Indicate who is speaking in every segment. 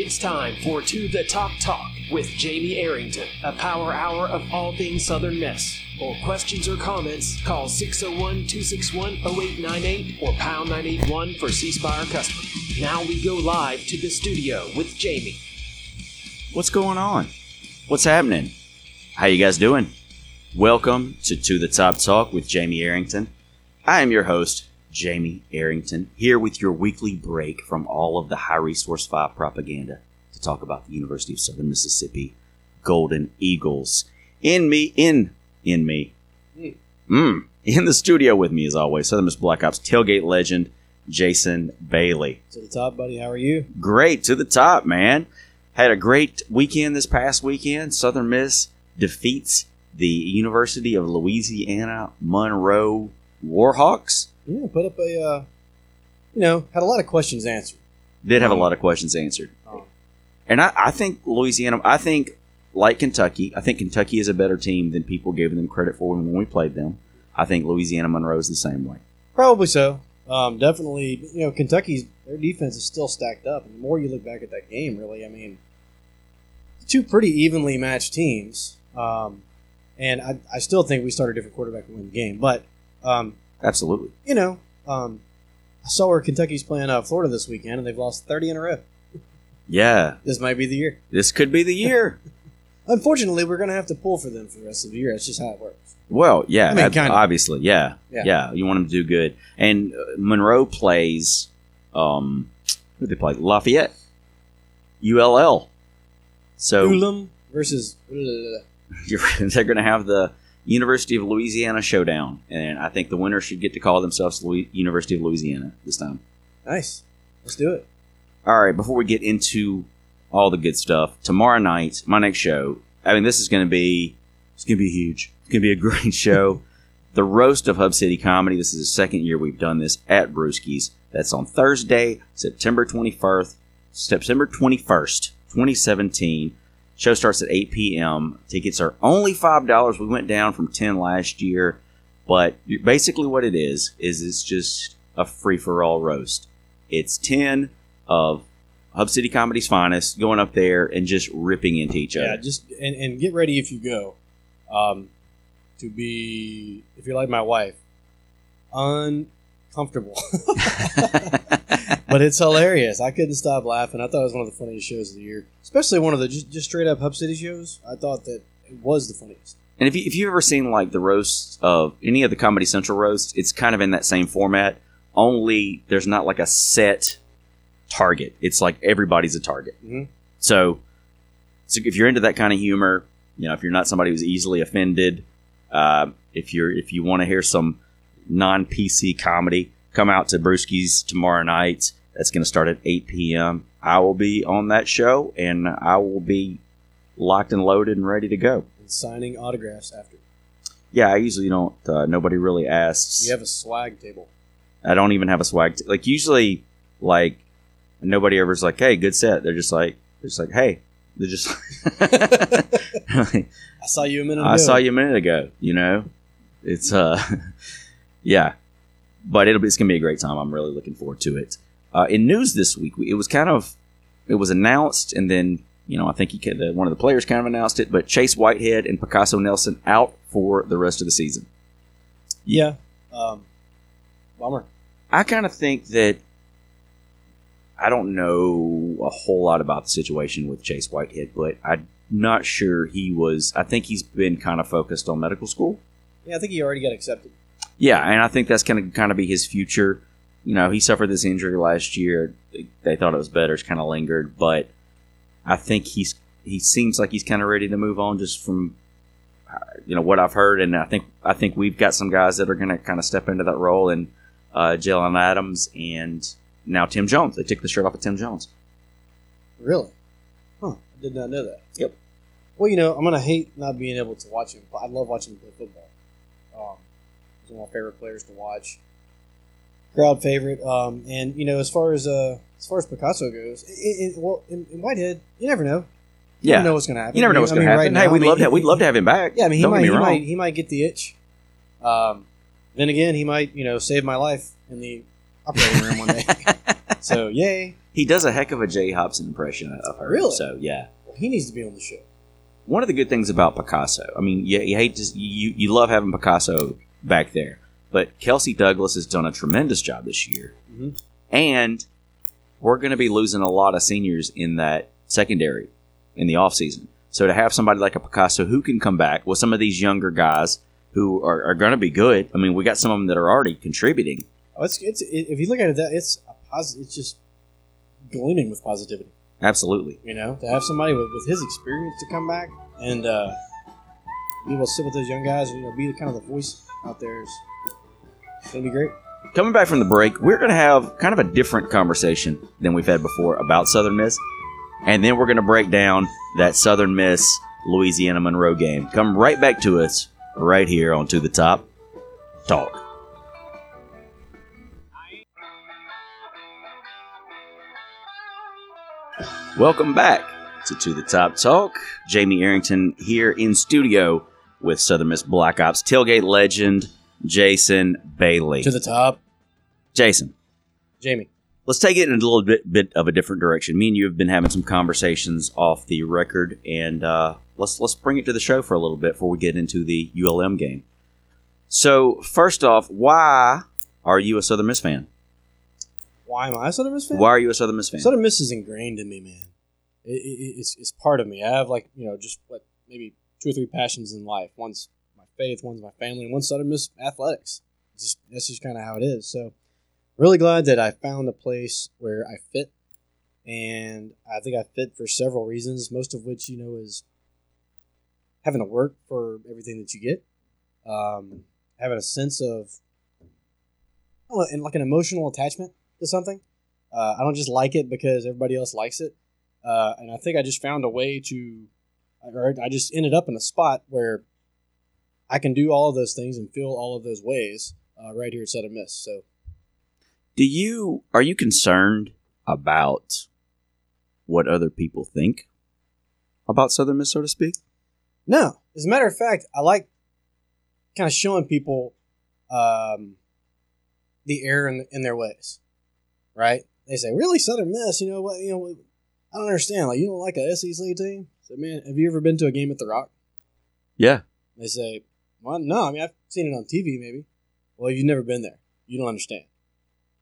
Speaker 1: It's time for To the Top Talk with Jamie Arrington, a power hour of all things Southern Miss. For questions or comments, call 601 261 0898 or pound 981 for C Spire customers. Now we go live to the studio with Jamie.
Speaker 2: What's going on? What's happening? How you guys doing? Welcome to To the Top Talk with Jamie Arrington. I am your host, Jamie Arrington, here with your weekly break from all of the High Resource 5 propaganda to talk about the University of Southern Mississippi Golden Eagles. In me, in, in me, mm, in the studio with me as always, Southern Miss Black Ops tailgate legend, Jason Bailey.
Speaker 3: To the top, buddy. How are you?
Speaker 2: Great to the top, man. Had a great weekend this past weekend. Southern Miss defeats the University of Louisiana Monroe Warhawks.
Speaker 3: Yeah, put up a, uh, you know, had a lot of questions answered.
Speaker 2: Did have a lot of questions answered.
Speaker 3: Um,
Speaker 2: And I, I think Louisiana, I think, like Kentucky, I think Kentucky is a better team than people gave them credit for when we played them. I think Louisiana Monroe is the same way.
Speaker 3: probably so. Um, definitely, you know, Kentucky's their defense is still stacked up, and the more you look back at that game, really, I mean, two pretty evenly matched teams. Um, and I, I still think we started a different quarterback and win the game, but um,
Speaker 2: Absolutely.
Speaker 3: you know, um, I saw where Kentucky's playing uh, Florida this weekend, and they've lost thirty in a row.
Speaker 2: Yeah,
Speaker 3: This might be the year.
Speaker 2: this could be the year.
Speaker 3: Unfortunately, we're going to have to pull for them for the rest of the year. That's just how it works.
Speaker 2: Well, yeah,
Speaker 3: I mean,
Speaker 2: ab- obviously, yeah,
Speaker 3: Yeah.
Speaker 2: yeah, You want them to do good, and uh, Monroe plays. Um, who do they play? Lafayette, ULL. So
Speaker 3: Ulam versus.
Speaker 2: you're, they're going to have the University of Louisiana showdown, and I think the winner should get to call themselves Louis- University of Louisiana this time.
Speaker 3: Nice. Let's do it.
Speaker 2: All right, before we get into all the good stuff, tomorrow night, my next show. I mean, this is going to be it's going to be huge. It's going to be a great show. the roast of Hub City Comedy. This is the second year we've done this at Brewski's. That's on Thursday, September twenty first, September twenty first, twenty seventeen. Show starts at eight p.m. Tickets are only five dollars. We went down from ten last year, but basically what it is is it's just a free for all roast. It's ten of Hub City Comedy's finest going up there and just ripping into each other.
Speaker 3: Yeah, just and, and get ready if you go, um, to be if you're like my wife, uncomfortable. but it's hilarious. I couldn't stop laughing. I thought it was one of the funniest shows of the year, especially one of the just, just straight up Hub City shows. I thought that it was the funniest.
Speaker 2: And if, you, if you've ever seen like the roasts of any of the Comedy Central roasts, it's kind of in that same format. Only there's not like a set target. It's like everybody's a target.
Speaker 3: Mhm.
Speaker 2: So, so if you're into that kind of humor, you know, if you're not somebody who's easily offended, uh, if you're if you want to hear some non PC comedy, come out to Brewski's tomorrow night. That's going to start at 8 p.m. I will be on that show, and I will be locked and loaded and ready to go.
Speaker 3: And signing autographs after.
Speaker 2: Yeah, I usually don't. Uh, nobody really asks.
Speaker 3: You have a swag table.
Speaker 2: I don't even have a swag. T- like usually, like nobody ever's like, "Hey, good set." They're just like, they're just like, "Hey." They're just.
Speaker 3: I saw you a minute ago.
Speaker 2: I saw you a minute ago. You know, it's uh, yeah, but it'll be it's gonna be a great time. I'm really looking forward to it. Uh, in news this week, it was kind of it was announced, and then you know I think he the, one of the players kind of announced it, but Chase Whitehead and Picasso Nelson out for the rest of the season.
Speaker 3: Yeah. Um, bummer.
Speaker 2: I kind of think that I don't know a whole lot about the situation with Chase Whitehead, but I'm not sure he was. I think he's been kind of focused on medical school.
Speaker 3: Yeah, I think he already got accepted.
Speaker 2: Yeah, and I think that's going to kind of be his future. You know, he suffered this injury last year. They- thought it was better. It's kind of lingered, but I think he's he seems like he's kind of ready to move on just from uh, you know what I've heard, and I think I think we've got some guys that are going to kind of step into that role, and uh, Jalen Adams and now Tim Jones. They took the shirt off of Tim Jones.
Speaker 3: Really? Huh. I did not know that.
Speaker 2: Yep.
Speaker 3: Well, you know, I'm gonna hate not being able to watch him. But I love watching him play football. Um, one of my favorite players to watch. Crowd favorite. Um, and you know, as far as uh, as far as Picasso goes, in, in, well, in, in Whitehead, you never know. You
Speaker 2: Yeah,
Speaker 3: never know what's gonna happen.
Speaker 2: you never know what's
Speaker 3: I
Speaker 2: going
Speaker 3: mean,
Speaker 2: to happen.
Speaker 3: now,
Speaker 2: hey,
Speaker 3: I
Speaker 2: we'd
Speaker 3: mean,
Speaker 2: love to
Speaker 3: he-
Speaker 2: we'd love to have him back.
Speaker 3: Yeah, I mean, he might,
Speaker 2: get
Speaker 3: he might, he might get the itch. Um, then again, he might, you know, save my life in the operating room one day. So yay!
Speaker 2: He does a heck of a Jay Hopson impression of her.
Speaker 3: Really?
Speaker 2: So yeah.
Speaker 3: Well, he needs to be on the show.
Speaker 2: One of the good things about Picasso, I mean, you, you hate to, you you love having Picasso back there, but Kelsey Douglas has done a tremendous job this year,
Speaker 3: Mhm.
Speaker 2: and we're going to be losing a lot of seniors in that secondary in the off season. So to have somebody like a Picasso who can come back with some of these younger guys who are, are going to be good. I mean, we got some of them that are already contributing.
Speaker 3: Oh, it's, it's it, if you look at it, that it's a positive. It's just gleaming with positivity.
Speaker 2: Absolutely.
Speaker 3: You know, to have somebody with, with his experience to come back and uh, be able to sit with those young guys, and you know, be the kind of the voice out there is gonna be great.
Speaker 2: Coming back from the break, we're going to have kind of a different conversation than we've had before about Southern Miss. And then we're going to break down that Southern Miss Louisiana Monroe game. Come right back to us right here on To the Top Talk. Welcome back to To the Top Talk. Jamie Arrington here in studio with Southern Miss Black Ops tailgate legend Jason Bailey.
Speaker 3: To the top,
Speaker 2: Jason,
Speaker 3: Jamie.
Speaker 2: let's take it in a little bit, bit of a different direction. Me and you have been having some conversations off the record, and uh, let's let's bring it to the show for a little bit before we get into the ULM game. So, first off, why are you a Southern Miss fan?
Speaker 3: Why am I a Southern Miss fan?
Speaker 2: Why are you a Southern Miss fan?
Speaker 3: Southern Miss is ingrained in me, man. It, it, it's, it's part of me. I have like you know just what maybe two or three passions in life. One's my faith, one's my family, and one's Southern Miss athletics. It's just that's just kind of how it is. So really glad that I found a place where I fit, and I think I fit for several reasons. Most of which you know is having to work for everything that you get, um, having a sense of and like an emotional attachment to something. Uh, I don't just like it because everybody else likes it. Uh, and I think I just found a way to, or I just ended up in a spot where I can do all of those things and feel all of those ways uh, right here at Southern Miss. So
Speaker 2: Do you are you concerned about what other people think about Southern Miss, so to speak?
Speaker 3: no, as a matter of fact, I like kind of showing people um, the error in, in their ways. Right? They say, "Really, Southern Miss? You know what? You know, I don't understand. Like, you don't like a SEC team? So, man, have you ever been to a game at the Rock?
Speaker 2: Yeah.
Speaker 3: They say, "Well, no. I mean, I've seen it on TV, maybe. Well, you've never been there. You don't understand.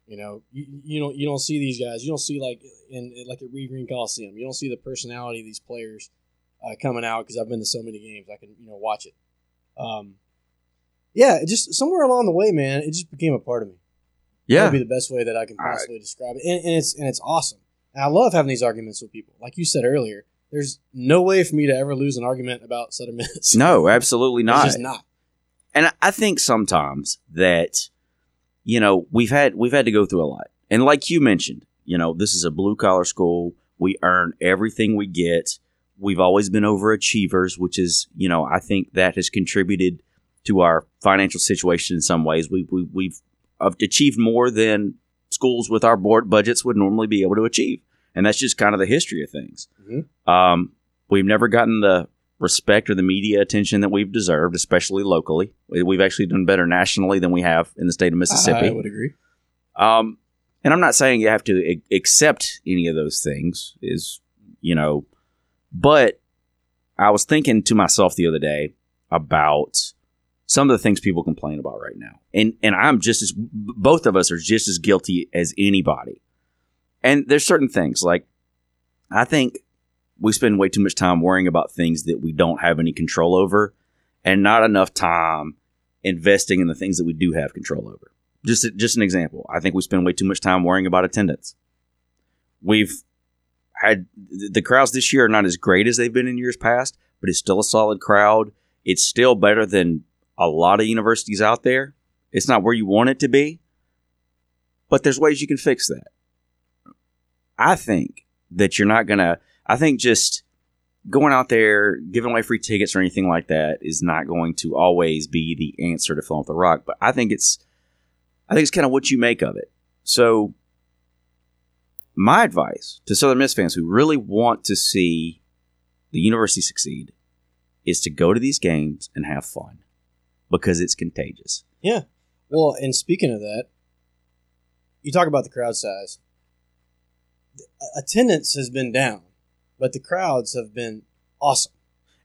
Speaker 3: You know, you, you don't you don't see these guys. You don't see like in like at Reed Green Coliseum. You don't see the personality of these players uh, coming out because I've been to so many games. I can you know watch it. Um, yeah, it just somewhere along the way, man, it just became a part of me.
Speaker 2: Yeah.
Speaker 3: would be the best way that I can
Speaker 2: All right.
Speaker 3: possibly describe it, and, and it's and it's awesome. And I love having these arguments with people. Like you said earlier, there's no way for me to ever lose an argument about Southern Miss.
Speaker 2: No, absolutely
Speaker 3: it's
Speaker 2: not.
Speaker 3: just not.
Speaker 2: and I- I think sometimes that you know we've had we've had to go through a lot, and like you mentioned, you know this is a blue collar school. We earn everything we get. We've always been overachievers, which is you know I think that has contributed to our financial situation in some ways. We, we we've achieved more than schools with our board budgets would normally be able to achieve, and that's just kind of the history of things.
Speaker 3: Mhm.
Speaker 2: Um, we've never gotten the respect or the media attention that we've deserved, especially locally. We- We've actually done better nationally than we have in the state of Mississippi.
Speaker 3: I would agree.
Speaker 2: Um, and I'm not saying you have to a- accept any of those things, is you know, but I was thinking to myself the other day about some of the things people complain about right now, and and I'm just as both of us are just as guilty as anybody. And there's certain things like I think we spend way too much time worrying about things that we don't have any control over, and not enough time investing in the things that we do have control over just just an example. I think we spend way too much time worrying about attendance. We've had the crowds this year are not as great as they've been in years past, but it's still a solid crowd. It's still better than a lot of universities out there. It's not where you want it to be, but there's ways you can fix that. I think that you're not gonna. I think just going out there giving away free tickets or anything like that is not going to always be the answer to filling up the rock. But I think it's I think it's kind of what you make of it. So, my advice to Southern Miss fans who really want to see the university succeed is to go to these games and have fun because it's contagious.
Speaker 3: Yeah. Well, and speaking of that, you talk about the crowd size. attendance has been down, but the crowds have been awesome.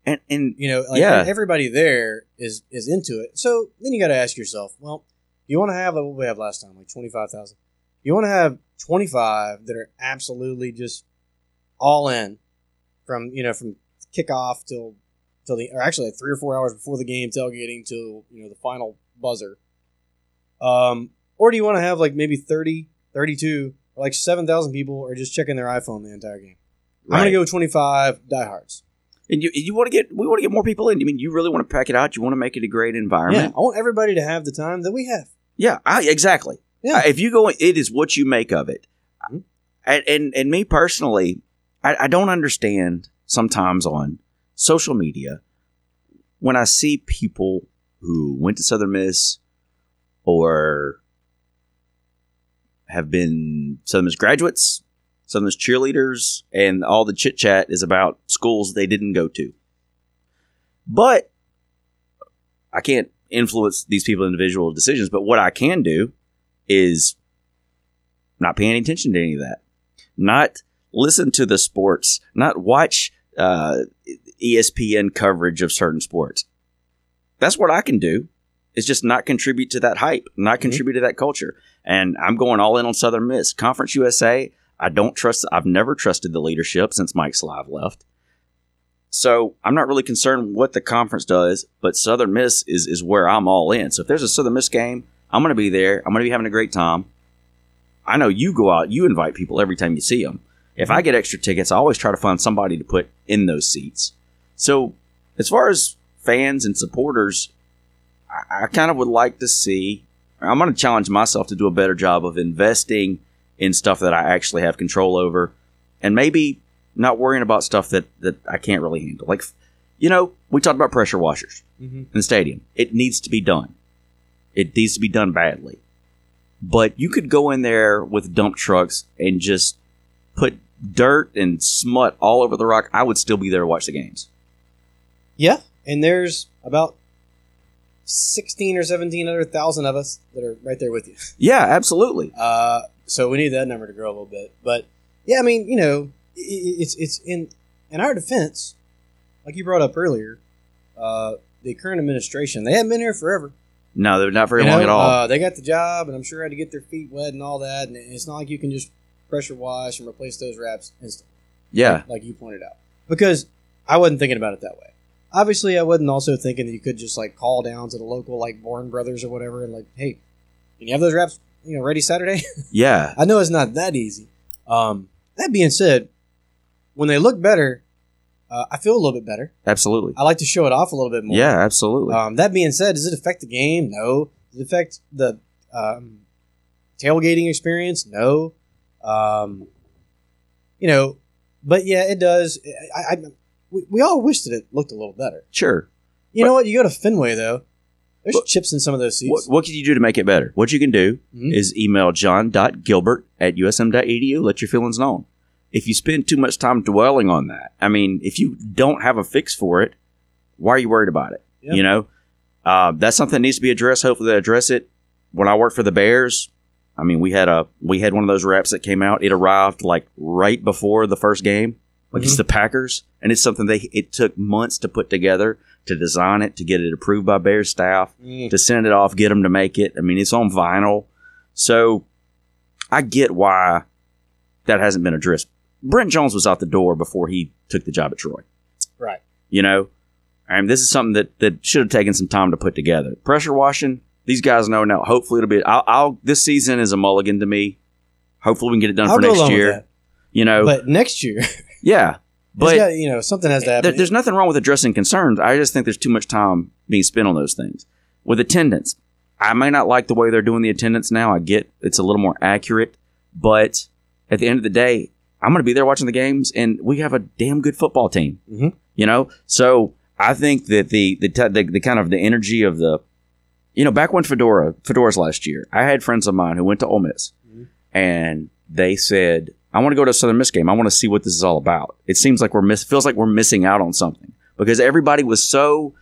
Speaker 2: And and
Speaker 3: You know, like
Speaker 2: Yeah.
Speaker 3: everybody there is is into it. So then you got to ask yourself, well, you want to have like what we have last time, like twenty five thousand. You want to have twenty five that are absolutely just all in from you know from kickoff till till the or actually like three or four hours before the game, tailgating till you know the final buzzer. Um, or do you want to have like maybe 30, 32, or like seven thousand people are just checking their iPhone the entire game? I'm gonna go with twenty five diehards.
Speaker 2: and you you want to get we want to get more people in. I mean, you really want to pack it out. You want to make it a great
Speaker 3: Yeah,
Speaker 2: environment.
Speaker 3: I want everybody to have the time that we have.
Speaker 2: Yeah, I, exactly.
Speaker 3: Yeah.
Speaker 2: Uh, if you go, it is what you make of it.
Speaker 3: Mhm.
Speaker 2: And, and and me personally, I, I don't understand sometimes on social media when I see people who went to Southern Miss or have been Southern Miss graduates, Southern Miss cheerleaders, and all the chit chat is about schools they didn't go to. But I can't influence these people's individual decisions, but what I can do is not pay any attention to any of that. Not listen to the sports, not watch uh, ESPN coverage of certain sports. That's what I can do. Is just not contribute to that hype, not
Speaker 3: Mhm.
Speaker 2: contribute to that culture. And I'm going all in on Southern Miss. Conference USA, I don't trust, I've never trusted the leadership since Mike Slive left. So I'm not really concerned what the conference does, but Southern Miss is, is where I'm all in. So if there's a Southern Miss game, I'm going to be there. I'm going to be having a great time. I know you go out, you invite people every time you see them. If I get extra tickets, I always try to find somebody to put in those seats. So as far as fans and supporters, I, I kind of would like to see. I'm going to challenge myself to do a better job of investing in stuff that I actually have control over, and maybe not worrying about stuff that that I can't really handle. Like, you know, we talked about pressure washers
Speaker 3: Mm-hmm.
Speaker 2: in the stadium. It needs to be done. It needs to be done badly. But you could go in there with dump trucks and just put dirt and smut all over the rock. I would still be there to watch the games.
Speaker 3: Yeah, and there's about sixteen or seventeen other thousand of us that are right there with you.
Speaker 2: Yeah, absolutely.
Speaker 3: Uh, so we need that number to grow a little bit. But yeah, I mean, you know, it's it's in in our defense, like you brought up earlier, uh, the current administration they haven't been here forever.
Speaker 2: No, they're not very
Speaker 3: You
Speaker 2: long
Speaker 3: know,
Speaker 2: at all.
Speaker 3: Uh, they got the job, and I'm sure had to get their feet wet and all that. And it's not like you can just pressure wash and replace those wraps instantly.
Speaker 2: yeah,
Speaker 3: like, like you pointed out. Because I wasn't thinking about it that way. Obviously, I wasn't also thinking that you could just like call down to the local like Born Brothers or whatever and like, hey, can you have those wraps, you know, ready Saturday?
Speaker 2: yeah,
Speaker 3: I know it's not that easy. Um, that being said, when they look better, uh, I feel a little bit better.
Speaker 2: absolutely.
Speaker 3: I like to show it off a little bit more.
Speaker 2: Yeah, absolutely.
Speaker 3: Um, that being said, does it affect the game? No. Does it affect the um, tailgating experience? No. Um, you know, but yeah, it does. I, I, we, we all wish that it looked a little better.
Speaker 2: sure.
Speaker 3: You know what? You go to Fenway though. There's
Speaker 2: What-
Speaker 3: chips in some of those seats.
Speaker 2: What, what can you do to make it better? What you can do
Speaker 3: Mhm.
Speaker 2: is email john.gilbert at usm.edu. Let your feelings known. If you spend too much time dwelling on that, I mean, if you don't have a fix for it, why are you worried about it?
Speaker 3: Yeah.
Speaker 2: You know, uh, that's something that needs to be addressed. Hopefully, they address it. When I worked for the Bears, I mean, we had a we had one of those wraps that came out. It arrived like right before the first game. Like it's
Speaker 3: Mhm.
Speaker 2: the Packers, and it's something they it took months to put together, to design it, to get it approved by Bears staff
Speaker 3: Mm.
Speaker 2: to send it off, get them to make it. I mean, it's on vinyl. So I get why that hasn't been addressed. Brent Jones was out the door before he took the job at Troy.
Speaker 3: Right.
Speaker 2: You know, I and this is something that, that should have taken some time to put together. Pressure washing, these guys know now. Hopefully, it'll be. I'll, I'll this season is a mulligan to me. Hopefully, we can get it done
Speaker 3: I'll
Speaker 2: for next year. You know,
Speaker 3: But next year,
Speaker 2: yeah.
Speaker 3: But got, you know, something has to happen.
Speaker 2: there- there's nothing wrong with addressing concerns. I just think there's too much time being spent on those things. With attendance, I may not like the way they're doing the attendance now. I get it's a little more accurate, but at the end of the day, I'm going to be there watching the games, and we have a damn good football team.
Speaker 3: Mhm.
Speaker 2: You know, so I think that the the, t- the the kind of the energy of the, you know, back when Fedora Fedora's last year, I had friends of mine who went to Ole Miss,
Speaker 3: Mhm.
Speaker 2: and they said, "I want to go to a Southern Miss game. I want to see what this is all about." It seems like we're miss feels like we're missing out on something because everybody was so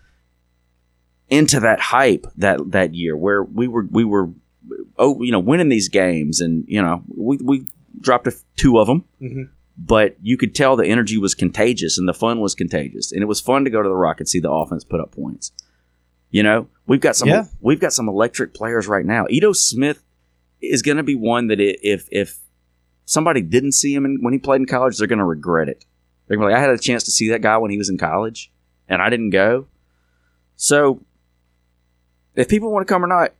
Speaker 2: into that hype that that year where we were we were oh you know winning these games and you know we we dropped a, two of them,
Speaker 3: Mhm.
Speaker 2: but you could tell the energy was contagious and the fun was contagious, and it was fun to go to the Rock and see the offense put up points. You know, we've got some
Speaker 3: Yeah.
Speaker 2: we've got some electric players right now. Ito Smith is going to be one that if if somebody didn't see him in, when he played in college, they're going to regret it. They're going to be like, I had a chance to see that guy when he was in college, and I didn't go. So, if people want to come or not,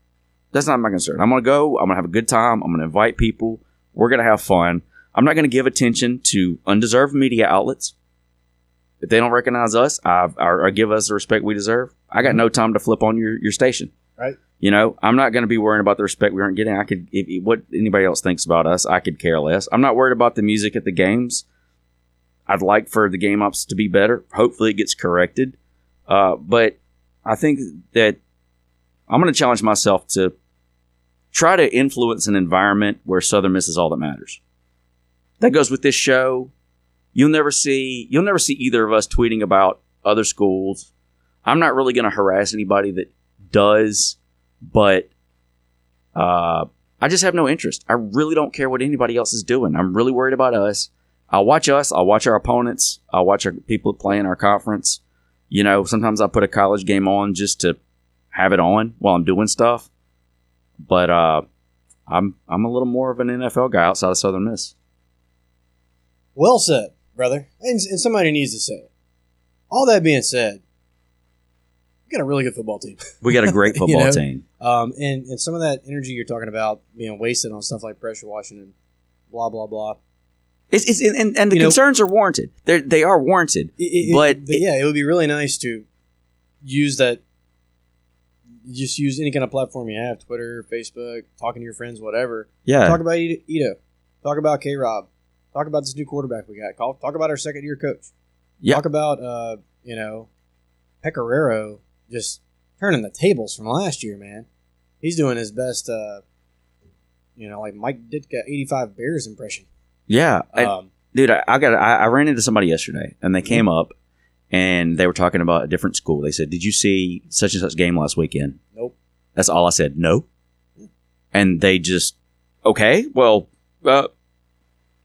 Speaker 2: that's not my concern. I'm going to go. I'm going to have a good time. I'm going to invite people. We're going to have fun. I'm not going to give attention to undeserved media outlets. If they don't recognize us I, or, or give us the respect we deserve, I got no time to flip on your, your station.
Speaker 3: Right.
Speaker 2: You know, I'm not going to be worrying about the respect we aren't getting. I could, if, what anybody else thinks about us, I could care less. I'm not worried about the music at the games. I'd like for the game ops to be better. Hopefully, it gets corrected. Uh, but I think that I'm going to challenge myself to try to influence an environment where Southern Miss is all that matters. That goes with this show. You'll never see you'll never see either of us tweeting about other schools. I'm not really going to harass anybody that does, but uh, I just have no interest. I really don't care what anybody else is doing. I'm really worried about us. I'll watch us. I'll watch our opponents. I'll watch our people play in our conference. You know, sometimes I put a college game on just to have it on while I'm doing stuff. But uh, I'm I'm a little more of an NFL guy outside of Southern Miss.
Speaker 3: Well said, brother. And, and somebody needs to say it. All that being said, we got a really good football team.
Speaker 2: We got a great
Speaker 3: You
Speaker 2: football
Speaker 3: know?
Speaker 2: team.
Speaker 3: Um, and, and some of that energy you're talking about being wasted on stuff like pressure washing and blah, blah, blah.
Speaker 2: It's, it's and, and the
Speaker 3: You know-
Speaker 2: concerns are warranted. They they are warranted.
Speaker 3: It- it-
Speaker 2: But-
Speaker 3: but yeah, it would be really nice to use that. Just use any kind of platform you have Twitter, Facebook, talking to your friends, whatever.
Speaker 2: Yeah,
Speaker 3: Talk about Ito. Ito. Talk about K Rob. Talk about this new quarterback we got. Talk about our second year coach.
Speaker 2: Yeah.
Speaker 3: Talk about, uh, you know, Pecoraro just turning the tables from last year, man. He's doing his best, uh, you know, like Mike Ditka 85 Bears impression.
Speaker 2: yeah. And-
Speaker 3: Um,
Speaker 2: dude, I, I got I, I ran into somebody yesterday, and they came up and they were talking about a different school. They said, "Did you see such and such game last weekend?"
Speaker 3: Nope.
Speaker 2: That's all I said. No. And they just, okay, well, uh,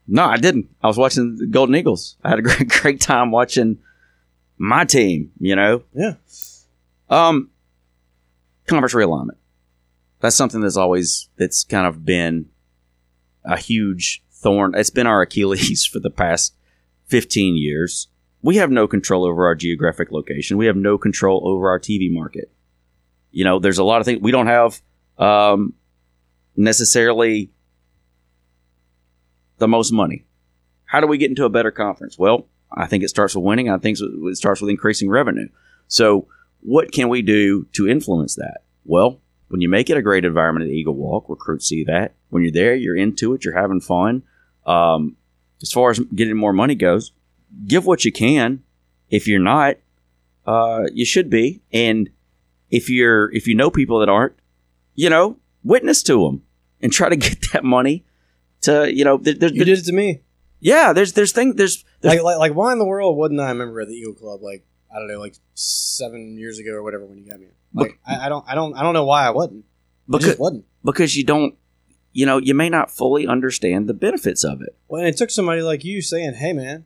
Speaker 2: no, I didn't. I was watching the Golden Eagles. I had a great great time watching my team. You know.
Speaker 3: Yeah.
Speaker 2: Um, conference realignment. That's something that's always that's kind of been a huge thorn. It's been our Achilles for the past 15 years. We have no control over our geographic location. We have no control over our TV market. You know, there's a lot of things we don't have um, necessarily the most money. How do we get into a better conference? Well, I think it starts with winning. I think it starts with increasing revenue. So, what can we do to influence that? Well, when you make it a great environment at Eagle Walk, recruits see that. When you're there, you're into it, you're having fun. Um, as far as getting more money goes, give what you can. If you're not, uh, you should be. And if you're if you know people that aren't, you know, witness to them and try to get that money to you know. There, there,
Speaker 3: you did it to me.
Speaker 2: yeah, there's there's thing there's, there's
Speaker 3: Like, like, like, why in the world wouldn't I remember at the Eagle Club? Like, I don't know, like seven years ago or whatever when you got me. Like, I, I don't, I don't, I don't know why I wasn't. I
Speaker 2: because
Speaker 3: just wasn't.
Speaker 2: because you don't you know you may not fully understand the benefits of it.
Speaker 3: Well, and it took somebody like you saying, "Hey, man,"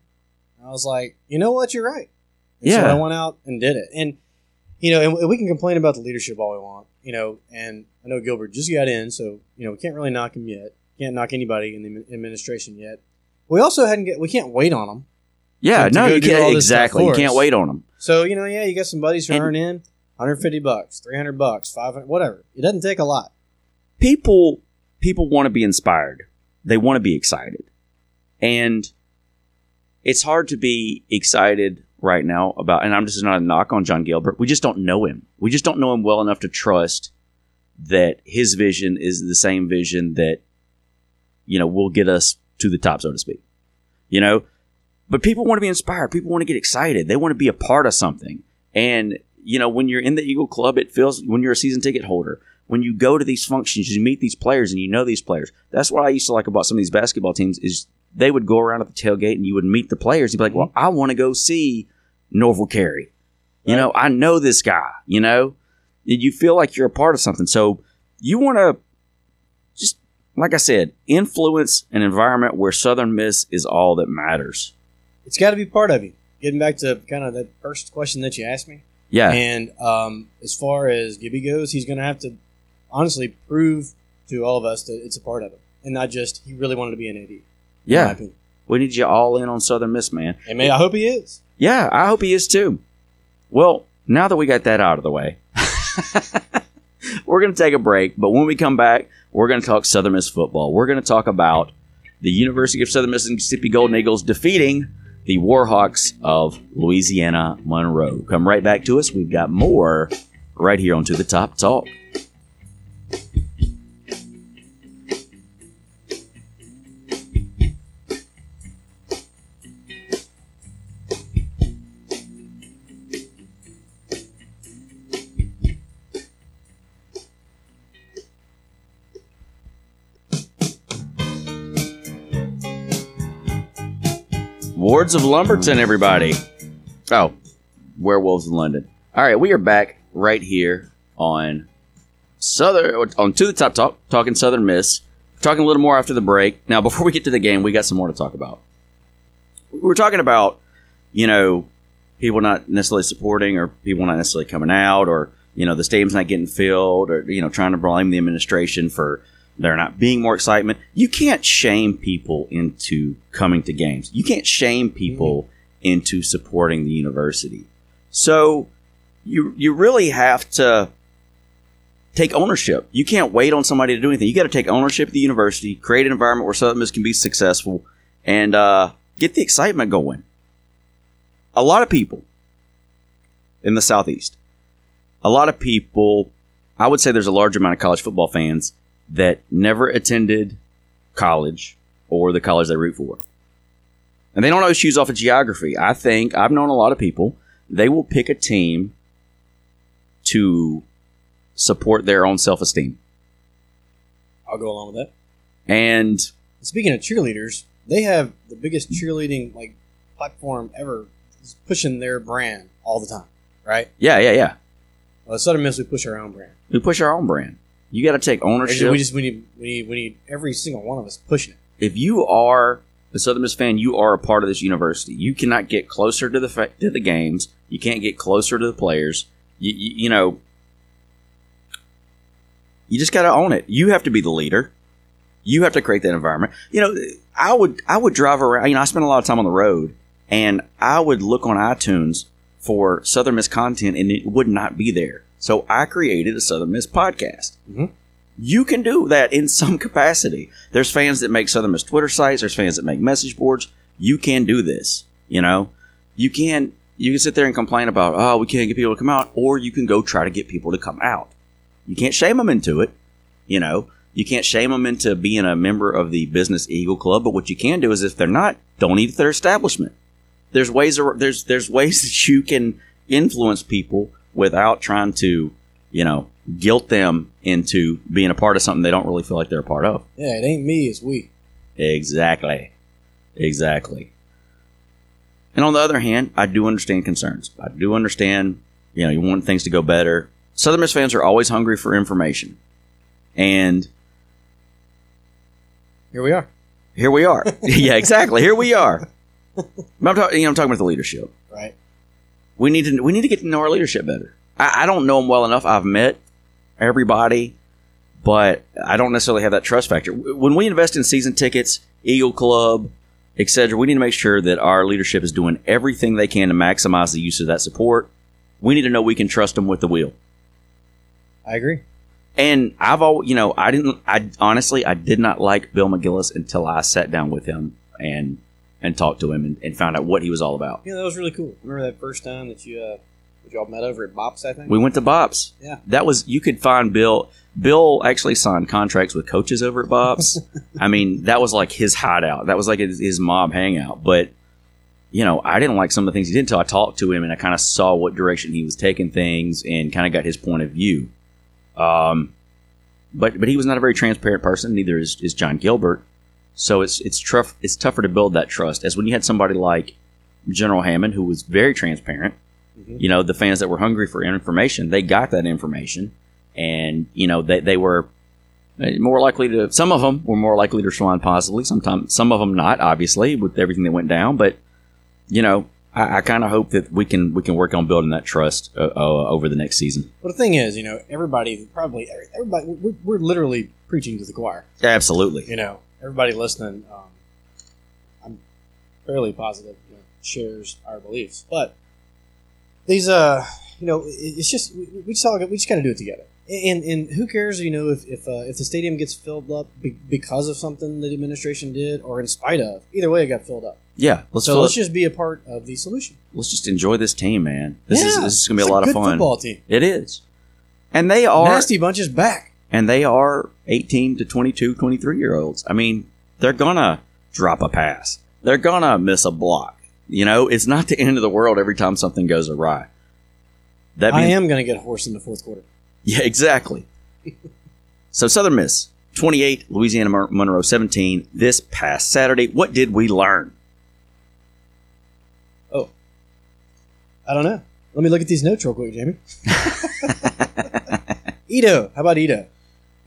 Speaker 3: I was like, "You know what? You're right." And
Speaker 2: Yeah.
Speaker 3: So I went out and did it, and you know, and we can complain about the leadership all we want, you know. And I know Gilbert just got in, so you know we can't really knock him yet. Can't knock anybody in the administration yet. We also hadn't get. We can't wait on them.
Speaker 2: Yeah,
Speaker 3: To-
Speaker 2: no, you can't exactly. You can't wait on them.
Speaker 3: So you know, yeah, you got some buddies who
Speaker 2: And-
Speaker 3: earn in 150 bucks, 300 bucks, 500, whatever. It doesn't take a lot.
Speaker 2: People people want to be inspired. They want to be excited, and it's hard to be excited right now about. And I'm just not a knock on Jon Gilbert. We just don't know him. We just don't know him well enough to trust that his vision is the same vision that you know will get us to the top, so to speak. You know, but people want to be inspired. People want to get excited. They want to be a part of something. And you know, when you're in the Eagle Club, it feels when you're a season ticket holder. When you go to these functions, you meet these players and you know these players. That's what I used to like about some of these basketball teams is they would go around at the tailgate and you would meet the players. You'd be like, "Well, I want to go see Norval Carey. You know, I know this guy. You know, you feel like you're a part of something. So you want to just like I said, influence an environment where Southern Miss is all that matters.
Speaker 3: It's got to be part of you. Getting back to kind of that first question that you asked me,
Speaker 2: Yeah,
Speaker 3: and um, as far as Gibby goes, he's going to have to honestly prove to all of us that it's a part of him, and not just he really wanted to be an AD.
Speaker 2: yeah. We need you all in on Southern Miss, man.
Speaker 3: And man, I hope he is.
Speaker 2: Yeah, I hope he is too. Well, now that we got that out of the way, we're going to take a break. But when we come back, we're going to talk Southern Miss football. We're going to talk about the University of Southern Mississippi Golden Eagles defeating the Warhawks of Louisiana Monroe. Come right back to us. We've got more right here on To the Top Talk. Wards of Lumberton, everybody. Oh, Werewolves in London. All right, we are back right here on Southern on to the top talk, talking Southern Miss. Talking a little more after the break. Now, before we get to the game, we got some more to talk about. We're talking about, you know, people not necessarily supporting or people not necessarily coming out or you know the stadium's not getting filled or you know trying to blame the administration for there not being more excitement. You can't shame people into coming to games. You can't shame people into supporting the university. So you you really have to take ownership. You can't wait on somebody to do anything. You got to take ownership of the university, create an environment where Miss can be successful, and uh, get the excitement going. A lot of people in the southeast, a lot of people, I would say there's a large amount of college football fans that never attended college or the college they root for. And they don't always choose off of geography. I think I've known a lot of people, they will pick a team to support their own self esteem.
Speaker 3: I'll go along with that.
Speaker 2: And
Speaker 3: Speaking of cheerleaders, they have the biggest cheerleading like platform ever, It's pushing their brand all the time, right?
Speaker 2: yeah, yeah, yeah.
Speaker 3: Well, Southern Miss, we push our own brand.
Speaker 2: We push our own brand. You got to take ownership.
Speaker 3: we just we need we need we need every single one of us pushing it.
Speaker 2: if you are a Southern Miss fan, you are a part of this university. You cannot get closer to the fa- to the games. You can't get closer to the players. You, you, you know, you just got to own it. You have to be the leader. You have to create that environment. You know, I would I would drive around. You know, I spend a lot of time on the road, and I would look on iTunes for Southern Miss content, and it would not be there. So I created a Southern Miss podcast
Speaker 3: Mhm.
Speaker 2: you can do that in some capacity. There's fans that make Southern Miss Twitter sites. There's fans that make message boards. You can do this. You know, you can you can sit there and complain about oh we can't get people to come out, or you can go try to get people to come out. You can't shame them into it. You know, you can't shame them into being a member of the Business Eagle Club. But what you can do is if they're not, don't eat at their establishment. There's ways there's there's ways that you can influence people without trying to you know, guilt them into being a part of something they don't really feel like they're a part of.
Speaker 3: Yeah, it ain't me, it's we.
Speaker 2: Exactly. Exactly. And on the other hand, I do understand concerns. I do understand, you know, you want things to go better. Southern Miss fans are always hungry for information. And
Speaker 3: Here we are.
Speaker 2: here we are. yeah, exactly. Here we are. I'm, talking, you know, I'm talking about the leadership.
Speaker 3: Right.
Speaker 2: We need to we need to get to know our leadership better. I, I don't know them well enough. I've met everybody, but I don't necessarily have that trust factor. When we invest in season tickets, Eagle Club, etc., we need to make sure that our leadership is doing everything they can to maximize the use of that support. We need to know we can trust them with the wheel.
Speaker 3: I agree.
Speaker 2: And I've always, you know, I didn't. I honestly, I did not like Bill McGillis until I sat down with him and and talked to him and, and found out what he was all about.
Speaker 3: Yeah, that was really cool. Remember that first time that you uh that y'all met over at Bops, I think?
Speaker 2: We went to Bob's.
Speaker 3: Yeah.
Speaker 2: That was you could find Bill. Bill actually signed contracts with coaches over at Bob's. I mean, that was like his hideout. That was like his, his mob hangout. But you know, I didn't like some of the things he did until I talked to him and I kind of saw what direction he was taking things and kind of got his point of view. Um, but but he was not a very transparent person. Neither is, is Jon Gilbert. So it's it's tough. It's tougher to build that trust as when you had somebody like General Hammond who was very transparent
Speaker 3: Mhm.
Speaker 2: you know the fans that were hungry for information they got that information and you know they, they were Uh, More likely to, some of them were more likely to respond positively. Sometimes, some of them not, obviously, with everything that went down. But you know, I, I kind of hope that we can we can work on building that trust uh, uh, over the next season.
Speaker 3: But the thing is, you know, everybody, probably everybody, we're, we're literally preaching to the choir.
Speaker 2: Absolutely.
Speaker 3: You know, everybody listening, um, I'm fairly positive, you know, shares our beliefs. But these, uh, you know, it's just we, we just all we just got to do it together. And and who cares, you know, if if, uh, if the stadium gets filled up be- because of something the administration did or in spite of. Either way, it got filled up.
Speaker 2: Yeah. Let's
Speaker 3: so let's
Speaker 2: it-
Speaker 3: just be a part of the solution.
Speaker 2: let's just enjoy this team, man. This is
Speaker 3: Yeah,
Speaker 2: this is gonna be a lot
Speaker 3: good
Speaker 2: of fun.
Speaker 3: Football team.
Speaker 2: It is, and they are
Speaker 3: Nasty bunch is back.
Speaker 2: And they are 18 to 22, 23 year olds. I mean, they're gonna drop a pass. They're gonna miss a block. You know, it's not the end of the world every time something goes awry. That
Speaker 3: I am going to get a horse in the fourth quarter.
Speaker 2: Yeah, exactly. so Southern Miss 28, Louisiana Mon- Monroe 17 this past Saturday. What did we learn?
Speaker 3: Oh, I don't know. Let me look at these notes real quick, Jamie. Ito, how about Ito?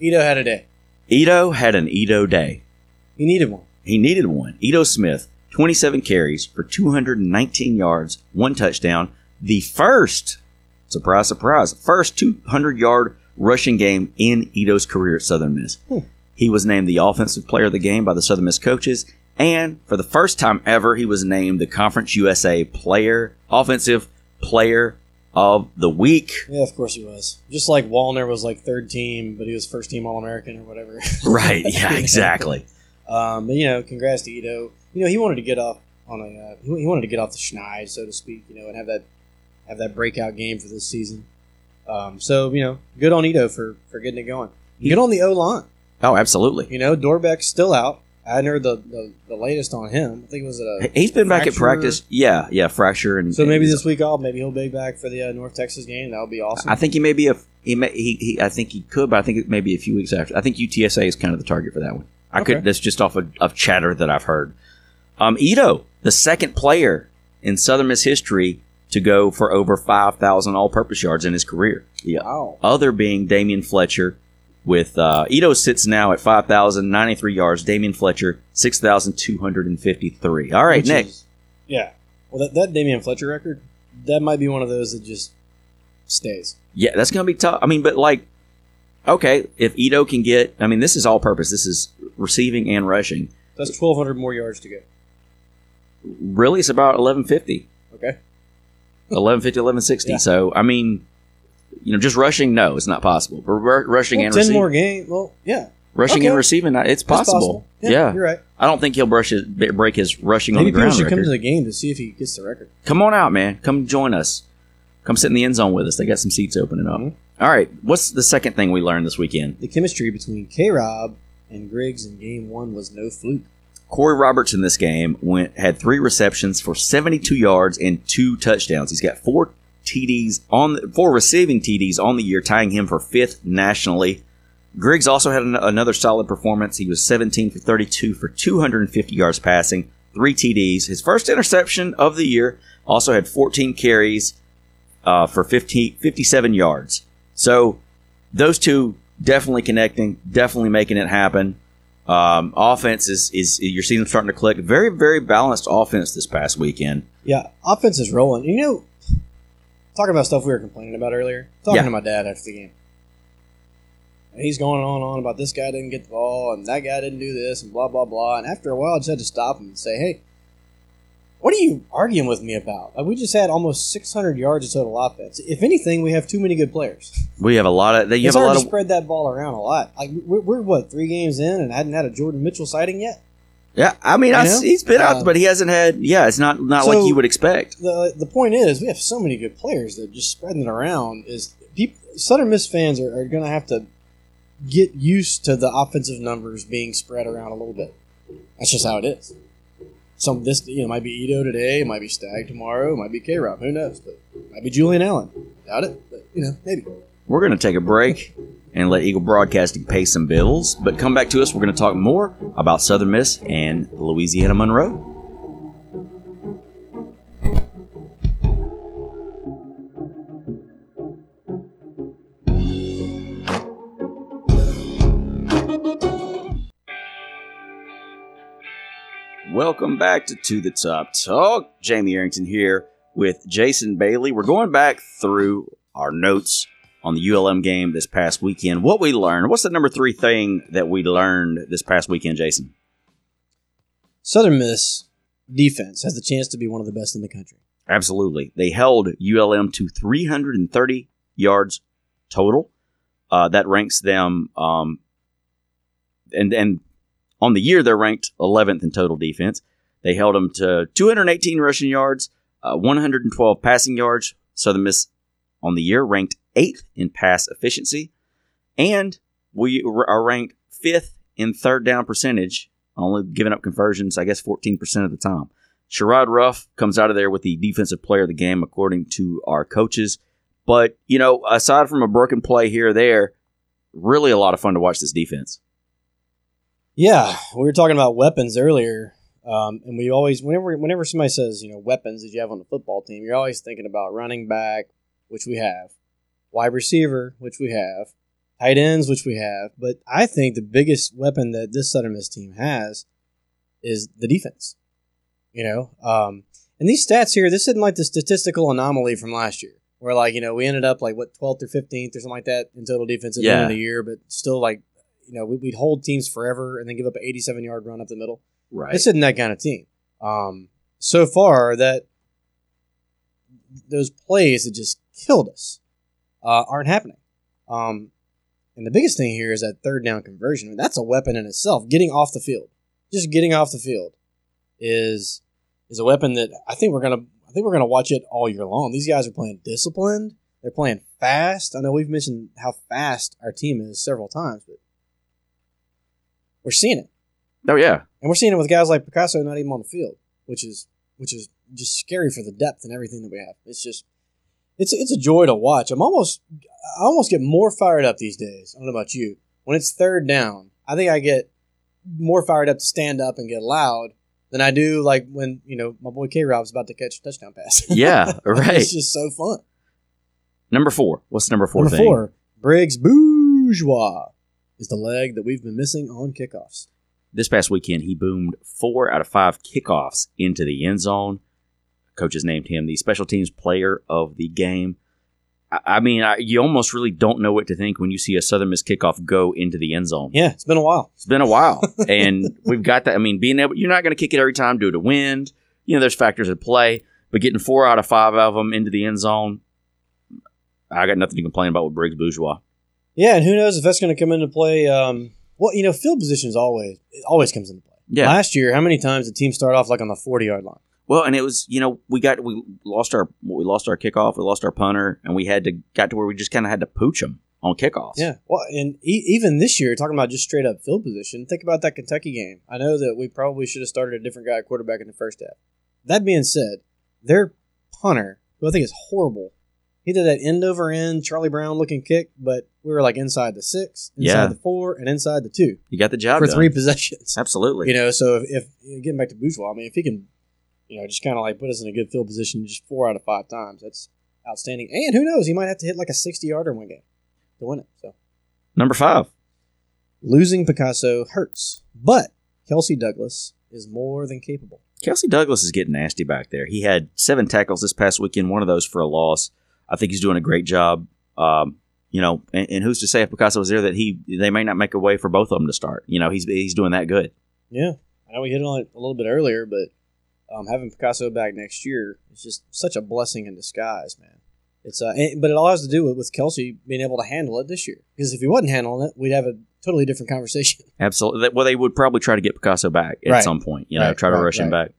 Speaker 3: Ito had a day.
Speaker 2: Ito had an Ito day.
Speaker 3: He needed one.
Speaker 2: He needed one. Ito Smith, 27 carries for 219 yards, one touchdown. The first, surprise, surprise, first 200 yard rushing game in Ito's career at Southern Miss.
Speaker 3: Hmm.
Speaker 2: He was named the offensive player of the game by the Southern Miss coaches. And for the first time ever, he was named the Conference USA player, offensive player of the week.
Speaker 3: Yeah, of course he was. Just like Wallner was like third team, but he was first team All American or whatever.
Speaker 2: Right. Yeah, exactly.
Speaker 3: Um, but you know, congrats to Ito. You know, he wanted to get off on a uh, he he wanted to get off the schneid, so to speak. You know, and have that have that breakout game for this season. Um, so you know, good on Ito for for getting it going. Good on the O line.
Speaker 2: Oh, absolutely.
Speaker 3: You know, Dorbeck's still out. I hadn't heard the, the, the latest on him. I think it was a
Speaker 2: He's been back at practice. Yeah, yeah, fracture and
Speaker 3: So maybe this week off, maybe he'll be back for the uh, North Texas game. That would be awesome.
Speaker 2: I think he may be a he may he, he I think he could, but I think it may be a few weeks after. I think UTSA is kind of the target for that one. I
Speaker 3: Okay.
Speaker 2: could that's just off of, of chatter that I've heard. Um, Ito, the second player in Southern Miss history to go for over five thousand all-purpose yards in his career. The
Speaker 3: wow.
Speaker 2: other being Damion Fletcher. With uh, Ito sits now at five thousand ninety-three yards. Damion Fletcher six thousand two hundred and fifty-three. All right,
Speaker 3: Which
Speaker 2: Nick.
Speaker 3: is- yeah. Well, that, that Damion Fletcher record, that might be one of those that just stays.
Speaker 2: Yeah, that's going to be tough. I mean, but like, okay, if Ito can get, I mean, this is all purpose. This is receiving and rushing.
Speaker 3: That's 1,200 more yards to go.
Speaker 2: Really, it's about 1150,
Speaker 3: Okay.
Speaker 2: 1150, 1160.
Speaker 3: Yeah.
Speaker 2: So, I mean, you know, just rushing, no, it's not possible. But ru- rushing
Speaker 3: Well,
Speaker 2: and
Speaker 3: 10
Speaker 2: receiving,
Speaker 3: more game. Well, yeah.
Speaker 2: rushing
Speaker 3: Okay.
Speaker 2: and receiving, it's
Speaker 3: It's
Speaker 2: possible.
Speaker 3: Yeah,
Speaker 2: Yeah,
Speaker 3: You're right.
Speaker 2: I don't think he'll brush his, break his rushing
Speaker 3: Maybe
Speaker 2: on the ground
Speaker 3: should
Speaker 2: record.
Speaker 3: come to the game to see if he gets the record.
Speaker 2: come on out, man. Come join us. Come sit in the end zone with us. They got some seats opening up.
Speaker 3: Mhm.
Speaker 2: All right, what's the second thing we learned this weekend?
Speaker 3: The chemistry between K Rob and Griggs in game one was no fluke.
Speaker 2: Corey Roberts in this game went had three receptions for 72 yards and two touchdowns. He's got four TDs on the, four receiving TDs on the year, tying him for fifth nationally. Griggs also had an, another solid performance. He was 17 for 32 for 250 yards passing, three TDs. His first interception of the year. Also had 14 carries uh, for 50, 57 yards. So those two definitely connecting, definitely making it happen. Um, offense is, is you're seeing them starting to click. Very very balanced offense this past weekend.
Speaker 3: Yeah, offense is rolling. You know, talking about stuff we were complaining about earlier. Talking
Speaker 2: Yeah.
Speaker 3: to my dad after the game. And he's going on and on about this guy didn't get the ball and that guy didn't do this and blah blah blah. And after a while, I just had to stop him and say, "Hey, what are you arguing with me about? Like, we just had almost 600 yards of total offense. If anything, we have too many good players.
Speaker 2: We have a lot of. You
Speaker 3: it's
Speaker 2: have a lot
Speaker 3: to
Speaker 2: of.
Speaker 3: spread that ball around a lot. Like we're, we're what three games in and hadn't had a Jordan Mitchell sighting yet.
Speaker 2: Yeah, I mean, I, he's been out,
Speaker 3: Uh,
Speaker 2: but he hasn't had. Yeah, it's not not
Speaker 3: So-
Speaker 2: like you would expect.
Speaker 3: the the point is we have so many good players that just spreading it around is people Southern Miss fans are, are going to have to get used to the offensive numbers being spread around a little bit. That's just how it is. Some this you know might be Ito today, it might be Stag tomorrow, it might be K Rob, who knows? But it might be Julian Allen. Doubt it, but you know maybe.
Speaker 2: We're going to take a break and let Eagle Broadcasting pay some bills. But come back to us. We're going to talk more about Southern Miss and Louisiana Monroe. Welcome back to To the Top Talk. Jamie Arrington here with Jason Bailey. We're going back through our notes on the ULM game this past weekend. What we learned. What's the number three thing that we learned this past weekend, Jason?
Speaker 3: Southern Miss defense has the chance to be one of the best in the country.
Speaker 2: Absolutely. They held ULM to 330 yards total. Uh, that ranks them, um, and and on the year they're ranked 11th in total defense. They held them to 218 rushing yards, uh, 112 passing yards. Southern Miss on the year ranked eighth in pass efficiency, and we are ranked fifth in third down percentage, only giving up conversions, I guess, 14% of the time. Sherrod Ruff comes out of there with the defensive player of the game, according to our coaches. But, you know, aside from a broken play here or there, really a lot of fun to watch this defense.
Speaker 3: Yeah, we were talking about weapons earlier, um, and we always, whenever whenever somebody says, you know, weapons that you have on the football team, you're always thinking about running back, which we have, wide receiver, which we have, tight ends, which we have. But I think the biggest weapon that this Southern Miss team has is the defense. You know, um, and these stats here, this isn't like the statistical anomaly from last year, where like you know we ended up like what 12th or 15th or something like that in total defense at the end of the year, but still like you know we- we'd hold teams forever and then give up an 87 yard run up the middle.
Speaker 2: Right.
Speaker 3: This isn't that kind of team. Um, so far, that those plays that just killed us uh, aren't happening. Um, and the biggest thing here is that third down conversion. I mean, that's a weapon in itself. Getting off the field, just getting off the field, is is a weapon that I think we're gonna. I think we're gonna watch it all year long. These guys are playing disciplined. They're playing fast. I know we've mentioned how fast our team is several times, but we're seeing it.
Speaker 2: oh, yeah.
Speaker 3: And we're seeing it with guys like Picasso not even on the field, which is which is just scary for the depth and everything that we have. It's just it's it's a joy to watch. I'm almost I almost get more fired up these days. I don't know about you. When it's third down, I think I get more fired up to stand up and get loud than I do like when, you know, my boy K Rob's about to catch a touchdown pass.
Speaker 2: Yeah, right.
Speaker 3: it's just so fun.
Speaker 2: Number four. What's the number four
Speaker 3: Number
Speaker 2: thing?
Speaker 3: four, Briggs Bourgeois is the leg that we've been missing on kickoffs.
Speaker 2: This past weekend, he boomed four out of five kickoffs into the end zone. Coaches named him the special teams player of the game. I, mean, I, you almost really don't know what to think when you see a Southern Miss kickoff go into the end zone.
Speaker 3: Yeah, it's been a while.
Speaker 2: It's been a while, and we've got that. I mean, being able, you're not going to kick it every time due to wind. You know, there's factors at play, but getting four out of five of them into the end zone, I got nothing to complain about with Briggs Bourgeois.
Speaker 3: Yeah, and who knows if that's going to come into play. Um, well, you know, field position is always it always comes into play.
Speaker 2: Yeah.
Speaker 3: Last year, how many times did teams start off like on the forty yard line?
Speaker 2: Well, and it was you know we got we lost our we lost our kickoff, we lost our punter, and we had to got to where we just kind of had to pooch them on kickoffs.
Speaker 3: Yeah. Well, and e- even this year, talking about just straight up field position. Think about that Kentucky game. I know that we probably should have started a different guy at quarterback in the first half. That being said, their punter, who I think is horrible, he did that end over end Charlie Brown looking kick, but we were like inside the six, inside
Speaker 2: Yeah.
Speaker 3: the four, and inside the two
Speaker 2: you got the job
Speaker 3: for
Speaker 2: done.
Speaker 3: three possessions.
Speaker 2: Absolutely.
Speaker 3: You know, so if, if getting back to Bourgeois, I mean, if he can, you know, just kind of like put us in a good field position just four out of five times, that's outstanding. And who knows, he might have to hit like a sixty yarder one game to win it. So
Speaker 2: Number five.
Speaker 3: losing Picasso hurts, but Kelsey Douglas is more than capable.
Speaker 2: Kelsey Douglas is getting nasty back there. He had seven tackles this past weekend, one of those for a loss. I think he's doing a great job. Um, you know, and, and who's to say if Picasso was there that he they may not make a way for both of them to start. You know, he's he's doing that good.
Speaker 3: Yeah, I know we hit on it a little bit earlier, but um, having Picasso back next year is just such a blessing in disguise, man. It's uh, and, but it all has to do with, with Kelsey being able to handle it this year. Because if he wasn't handling it, we'd have a totally different conversation.
Speaker 2: Absolutely. Well, they would probably try to get Picasso back at
Speaker 3: Right.
Speaker 2: some point. You know,
Speaker 3: Right,
Speaker 2: try to
Speaker 3: right,
Speaker 2: rush him back.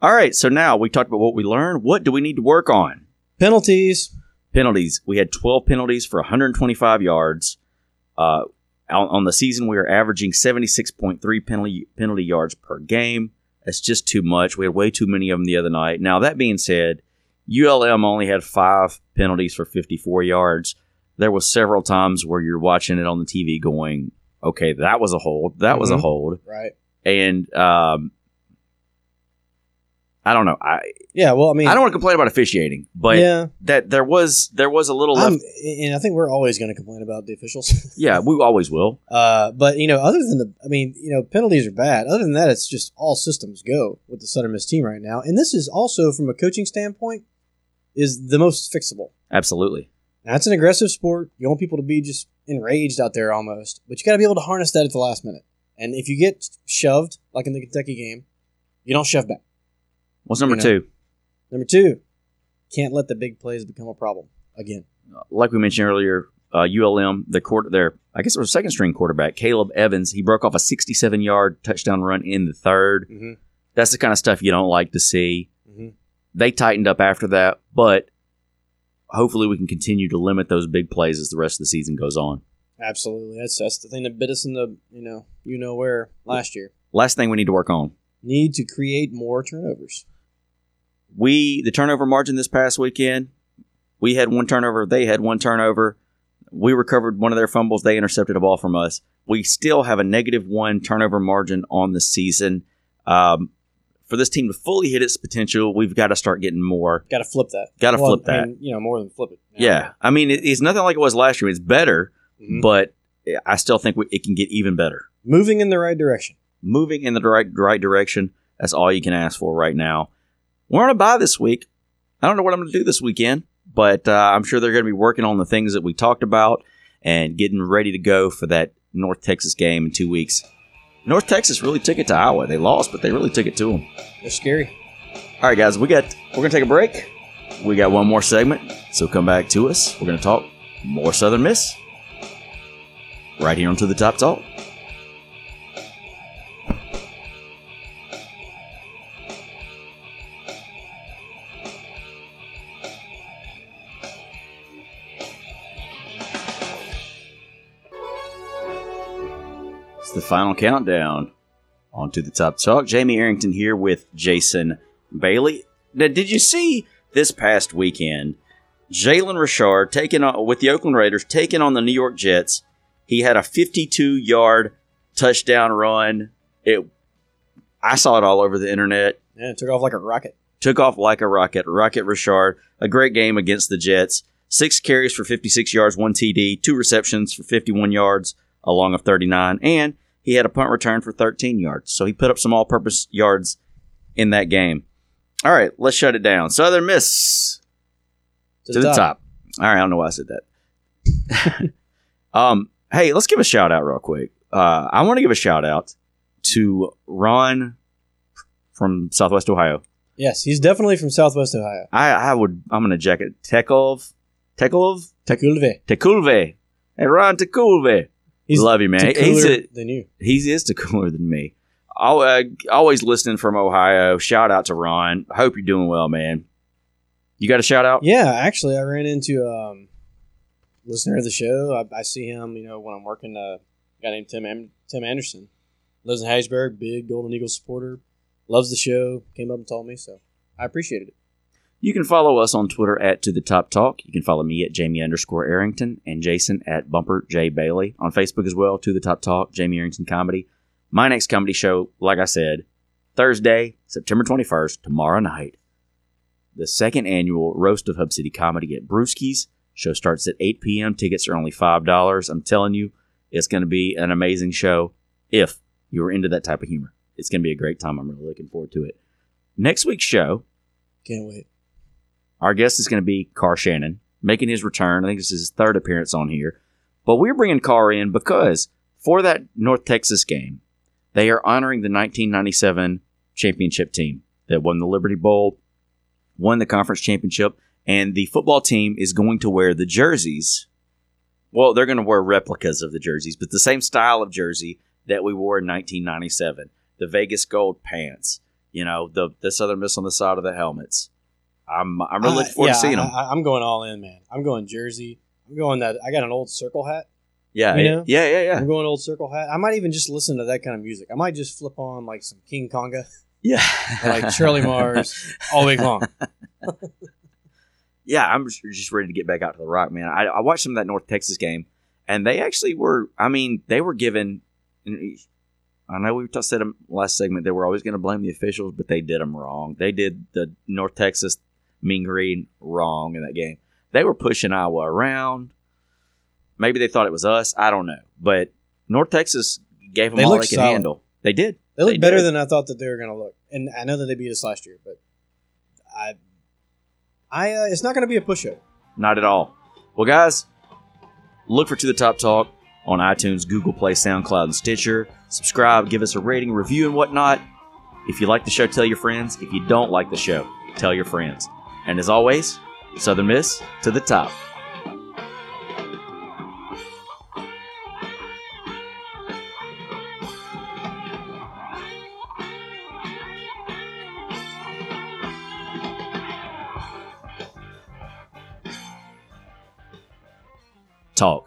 Speaker 2: All right. So now we talked about what we learned. What do we need to work on?
Speaker 3: Penalties,
Speaker 2: penalties. We had 12 penalties for 125 yards. Uh, on, on the season, we were averaging 76.3 penalty penalty yards per game. That's just too much. We had way too many of them the other night. Now that being said, ULM only had five penalties for 54 yards. There was several times where you're watching it on the TV, going, "Okay, that was a hold. That was a
Speaker 3: Mhm.
Speaker 2: hold."
Speaker 3: right?
Speaker 2: And um, I don't know. I
Speaker 3: Yeah, well, I mean,
Speaker 2: I don't want to complain about officiating, but
Speaker 3: yeah,
Speaker 2: that there was there was a little left.
Speaker 3: and I think we're always going to complain about the officials.
Speaker 2: Yeah, we always will.
Speaker 3: Uh, but you know, other than the, I mean, you know, penalties are bad. Other than that, it's just all systems go with the Southern Miss team right now. And this is also, from a coaching standpoint, is the most fixable.
Speaker 2: Absolutely.
Speaker 3: That's an aggressive sport. You want people to be just enraged out there almost, but you got to be able to harness that at the last minute. And if you get shoved, like in the Kentucky game, you don't shove back.
Speaker 2: What's number
Speaker 3: You know.
Speaker 2: two?
Speaker 3: Number two, can't let the big plays become a problem again.
Speaker 2: Like we mentioned earlier, uh, ULM, the quarter, their I guess it was second string quarterback, Caleb Evans. He broke off a 67 yard touchdown run in the third.
Speaker 3: Mm-hmm.
Speaker 2: That's the kind of stuff you don't like to see.
Speaker 3: Mm-hmm.
Speaker 2: They tightened up after that, but hopefully we can continue to limit those big plays as the rest of the season goes on.
Speaker 3: Absolutely, that's that's the thing that bit us in the you know you know where last year.
Speaker 2: Last thing we need to work on.
Speaker 3: Need to create more turnovers.
Speaker 2: We the turnover margin this past weekend, we had one turnover, they had one turnover. We recovered one of their fumbles, they intercepted a ball from us. We still have a negative one turnover margin on the season. Um, for this team to fully hit its potential, we've got to start getting more.
Speaker 3: Got to flip that.
Speaker 2: Got to
Speaker 3: Well,
Speaker 2: flip that.
Speaker 3: I mean, you know, more than flip it.
Speaker 2: yeah, I mean, it, it's nothing like it was last year. It's better,
Speaker 3: Mhm.
Speaker 2: but I still think we, it can get even better.
Speaker 3: moving in the right direction.
Speaker 2: Moving in the right right direction. That's all you can ask for right now. We're on a bye this week. I don't know what I'm going to do this weekend, but uh, I'm sure they're going to be working on the things that we talked about and getting ready to go for that North Texas game in two weeks. North Texas really took it to Iowa. They lost, but they really took it to them.
Speaker 3: They're scary.
Speaker 2: All right, guys, we got we're gonna take a break. We got one more segment, so come back to us. We're gonna talk more Southern Miss right here on To the Top Talk. The final countdown on To the Top Talk. Jamie Arrington here with Jason Bailey. Now, did you see this past weekend? Jalen Richard taking on with the Oakland Raiders, taking on the New York Jets. He had a 52 yard touchdown run. It, I saw it all over the internet.
Speaker 3: Yeah, it took off like a rocket.
Speaker 2: Took off like a rocket. Rocket Richard, a great game against the Jets. Six carries for 56 yards, one TD, two receptions for 51 yards, along of 39, and he had a punt return for 13 yards. So he put up some all purpose yards in that game. All right, let's shut it down. Southern Miss to, the, top. All right, I don't know why I said that. um, hey, let's give a shout out real quick. Uh, I want to give a shout out to Ron from Southwest Ohio.
Speaker 3: Yes, he's definitely from Southwest Ohio.
Speaker 2: I, I would I'm gonna jacket it. Tekov Tekov
Speaker 3: Tekulve.
Speaker 2: Tekulve. Hey Ron Tekulve.
Speaker 3: He's
Speaker 2: Love you, man. He's a,
Speaker 3: than you.
Speaker 2: he is cooler than me. Uh, always listening from Ohio. Shout out to Ron. Hope you're doing well, man. You got a shout out?
Speaker 3: Yeah, actually, I ran into um, listener of the show. I, I see him, you know, when I'm working. Uh, a guy named Tim Am- Tim Anderson lives in Hattiesburg. Big Golden Eagles supporter. Loves the show. Came up and told me, so I appreciated it.
Speaker 2: You can follow us on Twitter at To The Top Talk. You can follow me at Jamie underscore Arrington and Jason at Bumper J Bailey on Facebook as well. To The Top Talk, Jamie Arrington Comedy. My next comedy show, like I said, Thursday, September 21st, tomorrow night. The second annual Roast of Hub City Comedy at Brewski's. Show starts at 8 p.m. Tickets are only $5. I'm telling you, it's going to be an amazing show if you're into that type of humor. It's going to be a great time. I'm really looking forward to it. Next week's show,
Speaker 3: Can't wait.
Speaker 2: Our guest is going to be Carr Shannon, making his return. I think this is his third appearance on here. But we're bringing Carr in because for that North Texas game, they are honoring the 1997 championship team that won the Liberty Bowl, won the conference championship, and the football team is going to wear the jerseys. Well, they're going to wear replicas of the jerseys, but the same style of jersey that we wore in 1997. The Vegas gold pants, you know, the the Southern Miss on the side of the helmets. I'm I'm really looking forward
Speaker 3: Uh,
Speaker 2: to seeing them.
Speaker 3: I, am going all in, man. I'm going jersey. I'm going that. I got an old circle hat.
Speaker 2: yeah,
Speaker 3: you
Speaker 2: yeah,
Speaker 3: know?
Speaker 2: yeah, yeah, yeah.
Speaker 3: I'm going old circle hat. I might even just listen to that kind of music. I might just flip on like some King Conga,
Speaker 2: Yeah,
Speaker 3: like Charlie Mars all week long.
Speaker 2: yeah, I'm just- ready to get back out to the rock, man. I, I watched some of that North Texas game, and they actually were. I mean, they were given. I know we said last segment they were always going to blame the officials, but they did them wrong. They did the North Texas Mean Green wrong in that game. They were pushing Iowa around. Maybe they thought it was us. I don't know. But North Texas gave them
Speaker 3: They
Speaker 2: all they
Speaker 3: looked
Speaker 2: could
Speaker 3: solid.
Speaker 2: handle. They did.
Speaker 3: They look
Speaker 2: They
Speaker 3: better
Speaker 2: did.
Speaker 3: than I thought that they were going to look. And I know that they beat us last year, but I, I, uh, it's not going to be a pushover.
Speaker 2: Not at all. Well, guys, look for To the Top Talk on iTunes, Google Play, SoundCloud, and Stitcher. Subscribe, give us a rating, review, and whatnot. If you like the show, tell your friends. If you don't like the show, tell your friends. And as always, Southern Miss to the top. Talk.